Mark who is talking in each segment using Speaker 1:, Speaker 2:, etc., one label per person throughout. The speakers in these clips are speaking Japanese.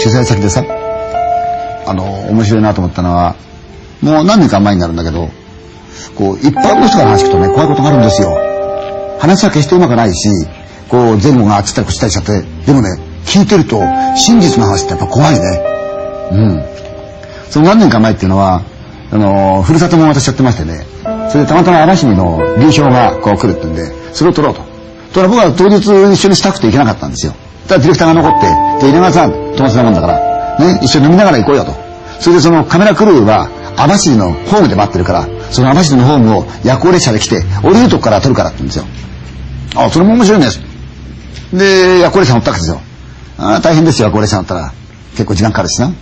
Speaker 1: 取材先でさあの面白いなと思ったのはもう何年か前になるんだけどこう一般の人から話聞くとね怖いことがあるんですよ。話は決してうまくないしこう前後があっちったりこっちったりしちゃってでもね聞いてると真実の話ってやっぱ怖いね。うん。その何年か前っていうのはあのふるさとも私やってましてね。それでたまたま網走の流氷がこう来るってんでそれを撮ろうと。と僕は当日一緒にしたくて行けなかったんですよ。ただディレクターが残ってで稲川さん友達なもんだからね一緒に飲みながら行こうよと。それでそのカメラクルーは網走のホームで待ってるからその網走のホームを夜行列車で来て降りるとこから撮るからって言うんですよ。あそれも面白いね。で夜行列車乗ったわけですよ。あ大変ですよ夜行列車乗ったら。結構時間かかるしな。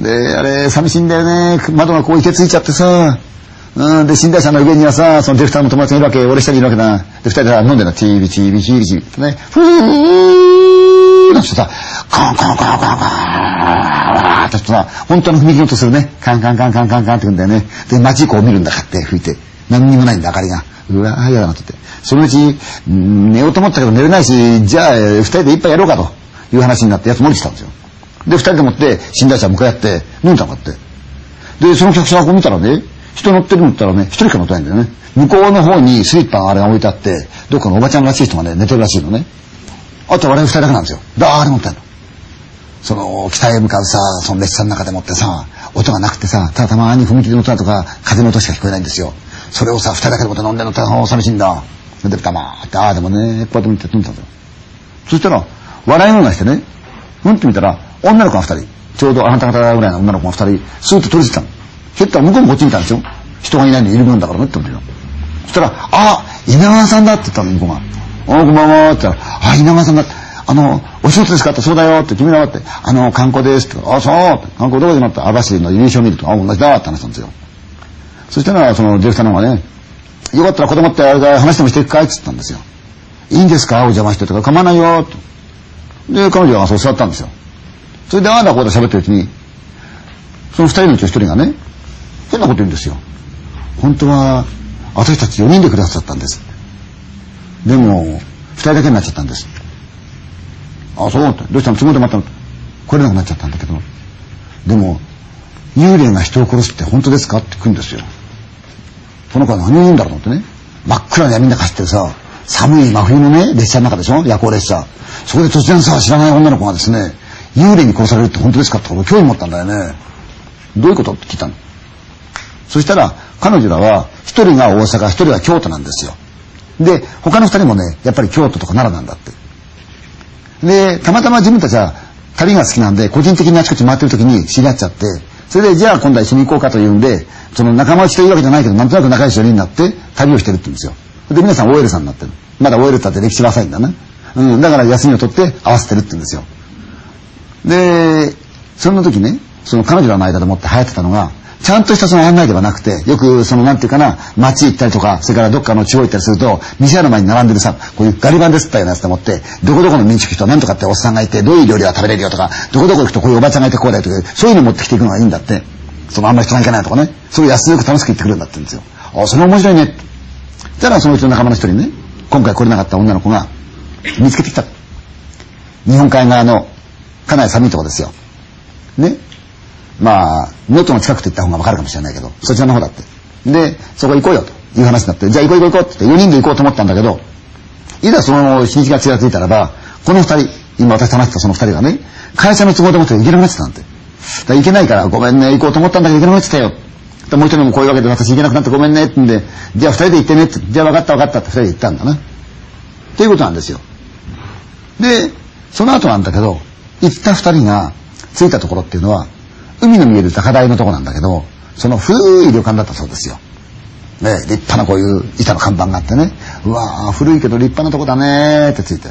Speaker 1: であれ寂しいんだよね。窓がこういけついちゃってさ。うん、で、寝台車の上にはさ、そのディレクターの友達がいるわけ、俺一人いるわけだ。で、二人で飲んでるの、チービチービチービチービってね、ふーなんてさ、カンカンカンカンカンってさ、本当の踏切の音するね、カンカンカンカンカンカンってくんだよね。で、街こう見るんだかって吹いて、何にもないんだ、明かりが。うわー、嫌だなってって。そのうち、寝ようと思ったけど寝れないし、じゃあ、二人で一杯やろうかという話になって、やつ降りてたんですよ。で、二人でもって、寝台車向かい合って、飲んだんだって。で、その客車を見たらね、人乗ってるのったらね、一人しか乗ってないんだよね。向こうの方にスリッパのあれが置いてあって、どっかのおばちゃんらしい人がね、寝てるらしいのね。あと我々二人だけなんですよ。誰もってんの。その、北へ向かうさ、その列車の中でもってさ、音がなくてさ、ただたまに踏切の音だとか、風の音しか聞こえないんですよ。それをさ、二人だけでもって飲んでるのって、あ寂しいんだ。で、たまーって、ああでもね、こうやって見て飲んでたんだよ。そしたら、笑い声がしてね、うんって見たら、女の子が二人、ちょうどあなた方ぐらいの女の子が二人、スーッと取り付いたの。蹴ったら向こうもこっち見たんですよ。人がいないのにいるもんだからねって思ってよ。そしたら、あ、稲川さんだって言ったの、向こうが。あ、こんばんはって言ったら、あ、稲川さんだあの、お仕事ですかって、そうだよって、君らはって、あの、観光ですって、あ、そう観光どこでなった網走の優勝見ると、あ、同じだって話したんですよ。そしたら、その、ディレクターの方がね、よかったら子供ってあれだ話でもしていくかいって言ったんですよ。いいんですか？お邪魔してとか、構わないよと。で、彼女がそう座ったんですよ。それでああだこうだ喋ってるうちに、その二人のうちの一人がね、変なこと言うんですよ。本当は、私たち4人でくださったんです。でも、二人だけになっちゃったんです。あ、そうって。どうしたの？都合でまた来れなくなっちゃったんだけど。でも、幽霊が人を殺すって本当ですか？って来るんですよ。その子は何を言うんだろうと思ってね。真っ暗な闇の中走ってるさ、寒い真冬のね、列車の中でしょ？夜行列車。そこで突然さ、知らない女の子がですね、幽霊に殺されるって本当ですかってこと興味持ったんだよね。どういうこと？って聞いたの。そしたら、彼女らは、一人が大阪、一人は京都なんですよ。で、他の二人もね、やっぱり京都とか奈良なんだって。で、たまたま自分たちは旅が好きなんで、個人的にあちこち回ってる時に知り合っちゃって、それで、じゃあ今度は一緒に行こうかというんで、その仲間内というわけじゃないけど、なんとなく仲良し4人になって、旅をしてるって言うんですよ。で、皆さん OL さんになってる。まだ OL だって歴史は浅いんだな。うん、だから休みを取って合わせてるって言うんですよ。で、そんな時ね、その彼女らの間でもって流行ってたのが、ちゃんとしたその案内ではなくて、よくそのなんていうかな、街行ったりとか、それからどっかの地方行ったりすると、店の前に並んでるさ、こういうガリバンですったようなやつでもって、どこどこの民宿人は何とかっておっさんがいて、どういう料理が食べれるよとか、どこどこ行くとこういうおばちゃんがいてこうだよとか、そういうの持ってきていくのがいいんだって。そのあんまり人が行かないとかね、そういう安よく楽しく行ってくるんだって言うんですよ。ああ、それ面白いねって。たらそのうちの仲間の一人ね、今回来れなかった女の子が見つけてきた。日本海側のかなり寒いとこですよ。ね。まあ、能登の近くと言った方がわかるかもしれないけど、そちらの方だって。で、そこ行こうよという話になって、じゃあ行こう行こう行こうって言って4人で行こうと思ったんだけど、いざその日にちがちらついたらば、この二人、今私話したその二人がね、会社の都合でもって行けなくなってたんて。だから行けないからごめんね、行こうと思ったんだけど行けなくなってたよ。でもう一人もこういうわけで私行けなくなってごめんねってんで、じゃあ二人で行ってねって、じゃあ分かった分かったって二人で行ったんだな。っていうことなんですよ。で、その後なんだけど、行った二人が着いたところっていうのは、海の見える高台のとこなんだけど、その古い旅館だったそうですよ。ね、立派なこういう板の看板があってね、うわー古いけど立派なとこだねってついて。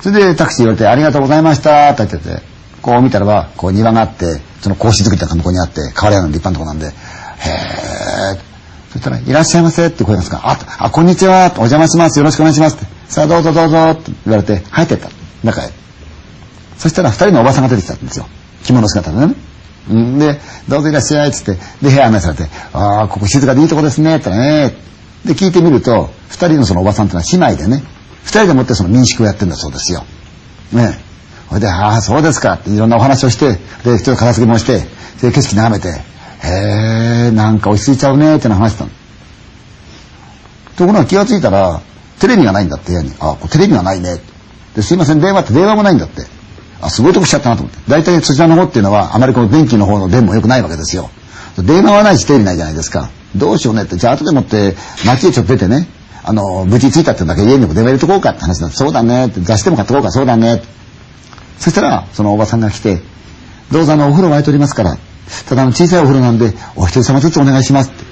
Speaker 1: それでタクシー言われて、ありがとうございましたって言ってて、こう見たらば、こう庭があって、その格子作りとか向こうにあって、変わり屋の立派なとこなんで、へー。そしたら、いらっしゃいませって声がすか、あ、あ、こんにちは、お邪魔します、よろしくお願いしますって、さあどうぞどうぞって言われて、入ってった、中へ。そしたら二人のおばさんが出てきたんですよ。着物姿でね。で、どうぞいらっしゃいっつって、で、部屋案内されて、ああ、ここ静かでいいとこですね、ってね。で、聞いてみると、二人のそのおばさんってのは姉妹でね、二人でもってその民宿をやってんだそうですよ。ねそれで、ああ、そうですかっていろんなお話をして、で、ちょっと片付けもして、で、景色眺めて、へえ、なんか落ち着いちゃうねって話したの。ところが気がついたら、テレビがないんだって部屋に。ああ、テレビがないね。で、すいません、電話って電話もないんだって。あ、すごいとこしちゃったなと思って。大体そちらの方っていうのは、あまりこの電気の方の電も良くないわけですよ。電話はないしテレビないじゃないですか。どうしようねって。じゃあ後でもって街へちょっと出てね、あの、無事着いたってだけ家にも電話入れとこうかって話だって。そうだねって。雑誌でも買ってこうか、そうだねって。そしたら、そのおばさんが来て、どうぞあの、お風呂沸いておりますから。ただの、小さいお風呂なんで、お一人様ずつお願いしますって。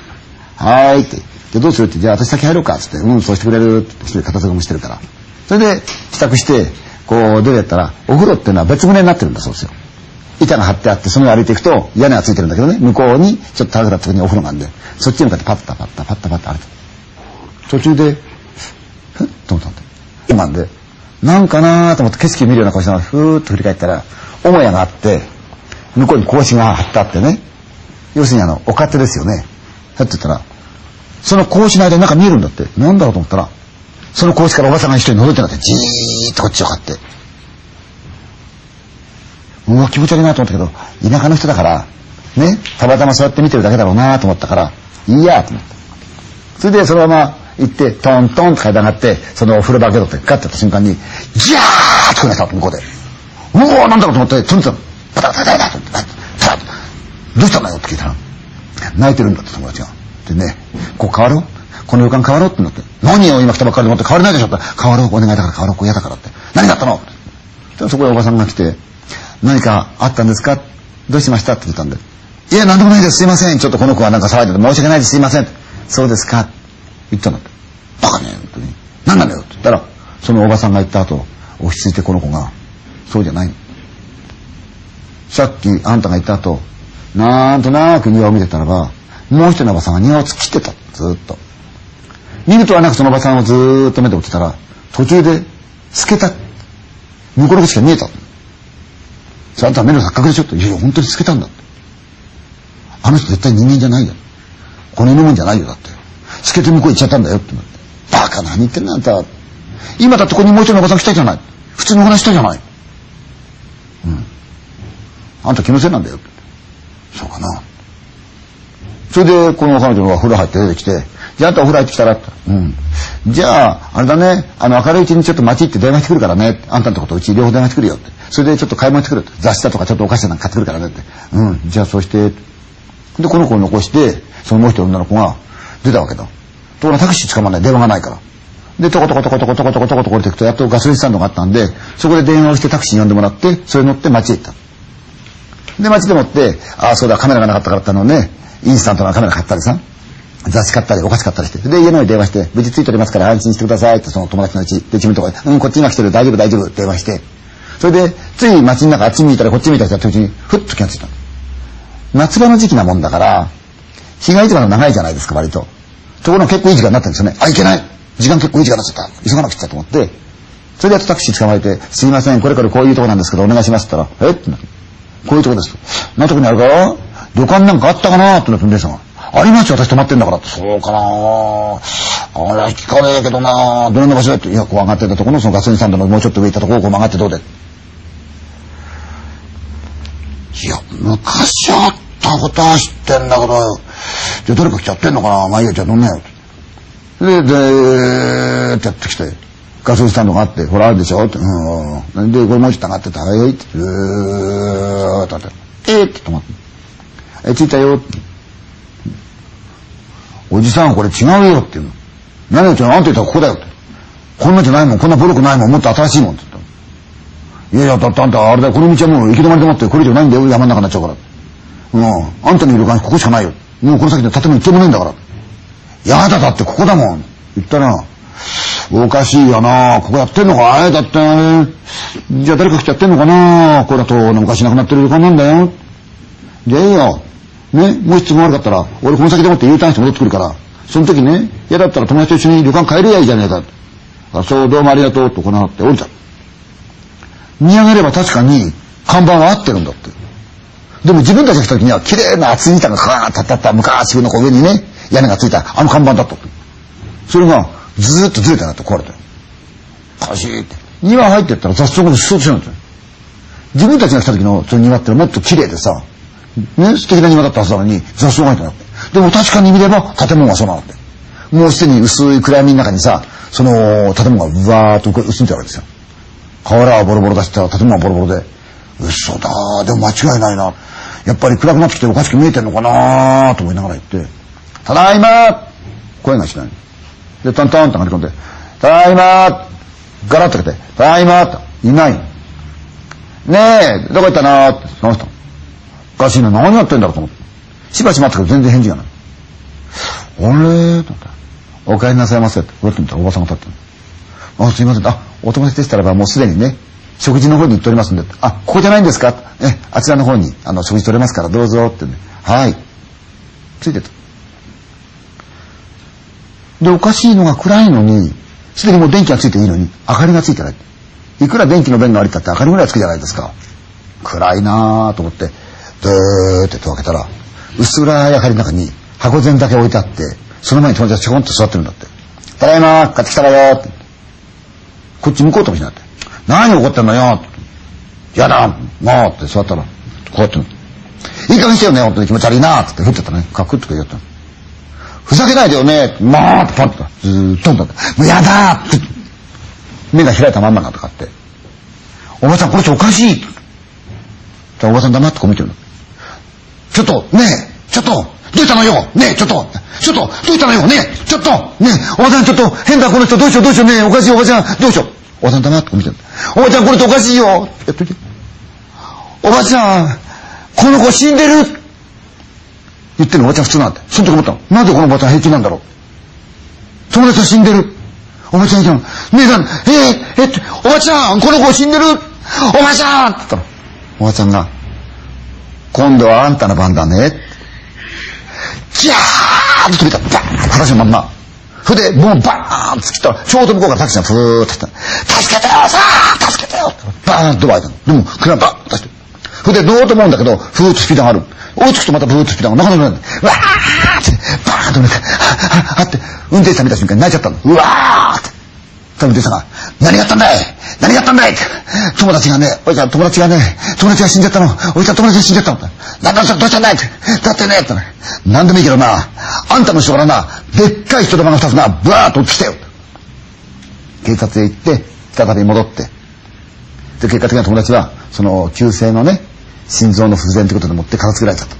Speaker 1: はーいって。じゃあどうするって。じゃあ私先入ろうかって。うん、そうしてくれるって。一人片付けもしてるから。それで、支度して、こう出てったら、お風呂っていうのは別棟になってるんだそうですよ。板が張ってあって、その上歩いていくと、屋根がついてるんだけどね、向こうにちょっと高くなった時にお風呂があるんで、そっちに向かってパッタパッタパッタパッタ歩いて。途中で、えっと思ったんだ。今んで、なんかなと思って景色見るような顔しながら、ふーっと振り返ったら、母屋があって、向こうに格子が張ってあってね、要するにあの、お勝手ですよね。だって言ったら、その格子の間になんか見えるんだって。なんだろうと思ったら、その格子からおばさんが一人覗いてなって、じーっとこっちを張って。うわ、気持ち悪いなと思ったけど、田舎の人だから、ね、たまたまそうやって見てるだけだろうなと思ったから、いいやと思った。それでそのまま行って、トントンと階段上がって、そのお風呂場開け取ってガッてやった瞬間に、ギャーッと来ました、向こうで。うわなんだろうと思って、とにかく、バタバタバタバタバタどうしたのよって聞いたら、泣いてるんだって友達が。でね、こう変わろうこの予感変わろうってなって、何を今来たばっかりで思って変われないでしょって、変わろう、お願いだから変わろう、こ嫌だからって。何があったのそこでおばさんが来て、何かあったんですか？どうしました？って言ったんで。いや、何でもないです。すいません。ちょっとこの子はなんか騒いでて申し訳ないです。すいません。そうですか。言ったんだって。バカね本当に。何なのよって言ったら、そのおばさんが言った後、落ち着いてこの子が、そうじゃないさっきあんたが言った後、なんとなく庭を見てたらば、もう一人のおばさんが庭を突っ切ってた。ずっと。見るとはなくそのおばさんをずっと目で追ってたら、途中で透けた。向こうの口が見えた。それあんたは目の錯覚でしょ？って。いやいや、本当に透けたんだって。あの人絶対人間じゃないよ。この犬もんじゃないよ、だって。透けて向こう行っちゃったんだよってなって。バカ何言ってんだあんた。今だってここにもう一人のおばさん来たじゃない。普通のお話したじゃない。うん。あんた気のせいなんだよって。そうかな。それで、この彼女が風呂入って出てきて、じゃああんたお風呂入ってきたら。うん。じゃあ、あれだね、あの、明るいうちにちょっと街行って電話してくるからね。あんたのとことうち両方電話してくるよって。それでちょっと買い物してくる。雑誌だとかちょっとお菓子なんか買ってくるからねって。うん。じゃあそうして、で、この子を残して、そのもう一人女の子が出たわけだ。ところがタクシー捕まんない。電話がないから。で、トコトコトコトコトコトコトコトコ降りていくと、やっとガソリンスタンドがあったんで、そこで電話をしてタクシー呼んでもらって、それに乗って街へ行った。で、街でもって、ああ、そうだ、カメラがなかったからってのね、インスタントなカメラ買ったりさ、雑誌買ったり、お菓子買ったりして。で、家の上に電話して、無事ついておりますから安心してくださいって、その友達のうち。で、自分とこで、うん、こっち今来てる、大丈夫、大丈夫、電話して。それで、つい街の中あっち見たらこっち見たりした時に、ふっと気がついた。夏場の時期なもんだから、日が市場の長いじゃないですか、割と。ところが結構いい時間になったんですよね。あ、いけない時間結構いい時間になっちゃった。急がなくちゃと思って、それでやっとタクシー捕まえて、すいません、これからこういうとこなんですけど、お願いしますって言ったら、え？ってなって。こういうとこですと。何とこにあるか旅館なんかあったかな？ってなってんでさんが。ありますよ、私泊まってんだからって。そうかなあら、聞かねえけどなどんな場所だって。いや、こう上がってたところのそのガソリンスタンドのもうちょっと上行ったところをこう曲がってどうで。いや、昔あったことは知ってんだけど、じゃあ誰か来ちゃってんのかなまあいいや、じゃあ飲めよ。で、で、ってやってきて、ガソリンスタンドがあって、ほらあるでしょって、うん、で、これもうちょっと上がってた、はいって、うーっとって、えーって止まって。え、着いたよって。おじさんこれ違うよって言うの。何を言ってあんた言ったらここだよって。こんなじゃないもん、こんな古くないもん、もっと新しいもんって言ったいやいや、だってあんたあれだよ、この道はもう行き止まりでもってこれ以上ないんだよ、山の中になっちゃうから。うん、あんたのいる感じここしかないよ。もうこの先で建物一軒もないんだから。やだだってここだもん。言ったら、おかしいよなここやってんのか？いだって、じゃあ誰か来ちゃってんのかな？これだと昔なくなってる旅館なんだよ。じゃあいいよ。ね、もし都合悪かったら、俺この先でもって U ターンして戻ってくるから、その時ね、嫌だったら友達と一緒に旅館帰れやいいじゃねえか。あ、そうどうもありがとうとこうなって降りた。見上げれば確かに看板は合ってるんだって。でも自分たちが来た時には綺麗な厚い板がカーッと立った昔の上にね、屋根がついたあの看板だった。それがずーっとずれてなって壊れたよ。おかしいって。庭入ってったら雑草がうっとしてるんですよ。自分たちが来た時のその庭ってのはもっと綺麗でさ、ね、素敵な庭だったはずなのに雑草が入ってなって。でも確かに見れば建物はそうなのって。もうすでに薄い暗闇の中にさ、その建物がうわーっと薄いてるわけですよ。瓦はボロボロ出してたら建物はボロボロで、嘘だー、でも間違いないな。やっぱり暗くなってきておかしく見えてんのかなーと思いながら言って、ただいまー声がしない。で、トントンと張り込んで、ただいまーガラッと開けて、ただいまーいない。ねえ、どこ行ったのって、その人。おかしいな、何やってんだろうと思って。しばし待ったけど全然返事がない。あれ？と思った。お帰りなさいませって、こうやってみたらおばさんが立ってる。あ、すいません。あ、お友達でしたらばもうすでにね、食事の方に行っておりますんで、あ、ここじゃないんですか？え、あちらの方に、あの、食事取れますからどうぞってね。はい。ついてた。で、おかしいのが暗いのに、すでにもう電気がついていいのに、明かりがついてない。いくら電気の弁がありったって明かりぐらいつくじゃないですか。暗いなぁと思って、ドーって戸を開けたら、薄暗い明かりの中に箱膳だけ置いてあって、その前に友達がちょこんと座ってるんだって。ただいま買ってきたわよって。こっち向こうともしないって。何怒ってんのよやだもうって座ったら、こうやって。いい加減してよね、本当に気持ち悪いなって振ってたね。カクッとか言ったふざけないでよねまあってパッとずーっとんだって。もうやだって。目が開いたまんまなとかって。おばさんこれちょおかしいっておばさん黙ってこう見てるの。ちょっと、ねえ、ちょっと、どうしたのよ？ねえ、ちょっと、ちょっと、どうしたのよ？ねえ、ちょっと、ねえ、おばさんちょっと、変だこの人、どうしようどうしようねえ、おかしいおばちゃん、どうしよう？おばさん黙ってこう見てる。おばちゃんこれっておかしいよやっといて。おばちゃん、この子死んでる？言ってるおばちゃん普通なんて。その時思ったの。なんでこのおばちゃん平気なんだろう？友達は死んでる？おばちゃんいたの。姉さん、えー、えっと、おばちゃん、この子死んでる？おばちゃんって言ったの。おばちゃんが、今度はあんたの番だね。ギャーッと飛びた。バーン話のまんま。それで、もうバーンって来たら、ちょうど向こうからタクシーがふーって来た。助けてよさあ助けてよバーンとドア開いたの。でも、車バーン出して。それで、乗ろうと思うんだけど、ふーっとスピードがある。追いつくとまたブーッとスピードがなかなかない。わーって、バーンと寝て、はっはっはって、運転手さん見た瞬間に泣いちゃったの。うわーって。多分運転手さんが、何があったんだい？何があったんだいって友達がね、おいちゃん友達がね、友達が死んじゃったの。おいちゃん友達が死んじゃったの。なんだどうしたんだいって。だってね、って何でもいいけどな、あんたの人からな、でっかい人玉が二つな、ブワーッと落ちてよ。警察へ行って、再び戻って。で、結果的には友達は、その、急性のね、心臓の不全ってことでもって片付けられちゃった。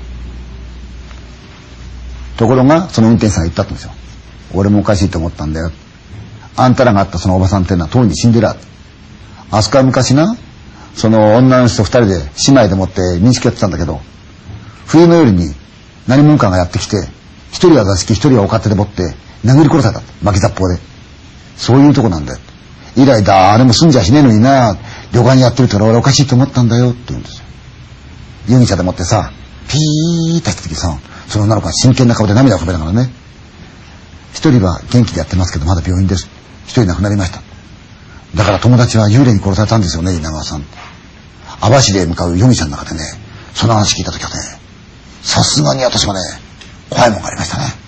Speaker 1: ところが、その運転手さんが言ったんですよ。俺もおかしいと思ったんだよ。あんたらがあったそのおばさんっていうのはとうに死んでる。あそこは昔な、その女の人二人で姉妹でもって認識やってたんだけど、冬の夜に何者かがやってきて、一人は座敷、一人はお勝手でもって殴り殺された。巻き雑砲で。そういうとこなんだよ。以来誰も住んじゃしねえのにな、旅館やってるから俺おかしいと思ったんだよって言うんですよ。容疑者でもってさ、ピーッとした時さ、その女の子が真剣な顔で涙を浮かべながらね、一人は元気でやってますけどまだ病院です。一人亡くなりました。だから友達は幽霊に殺されたんですよね、稲川さん。網走へ向かう夜道の中でね、その話聞いた時はね、さすがに私はね、怖いもんがありましたね。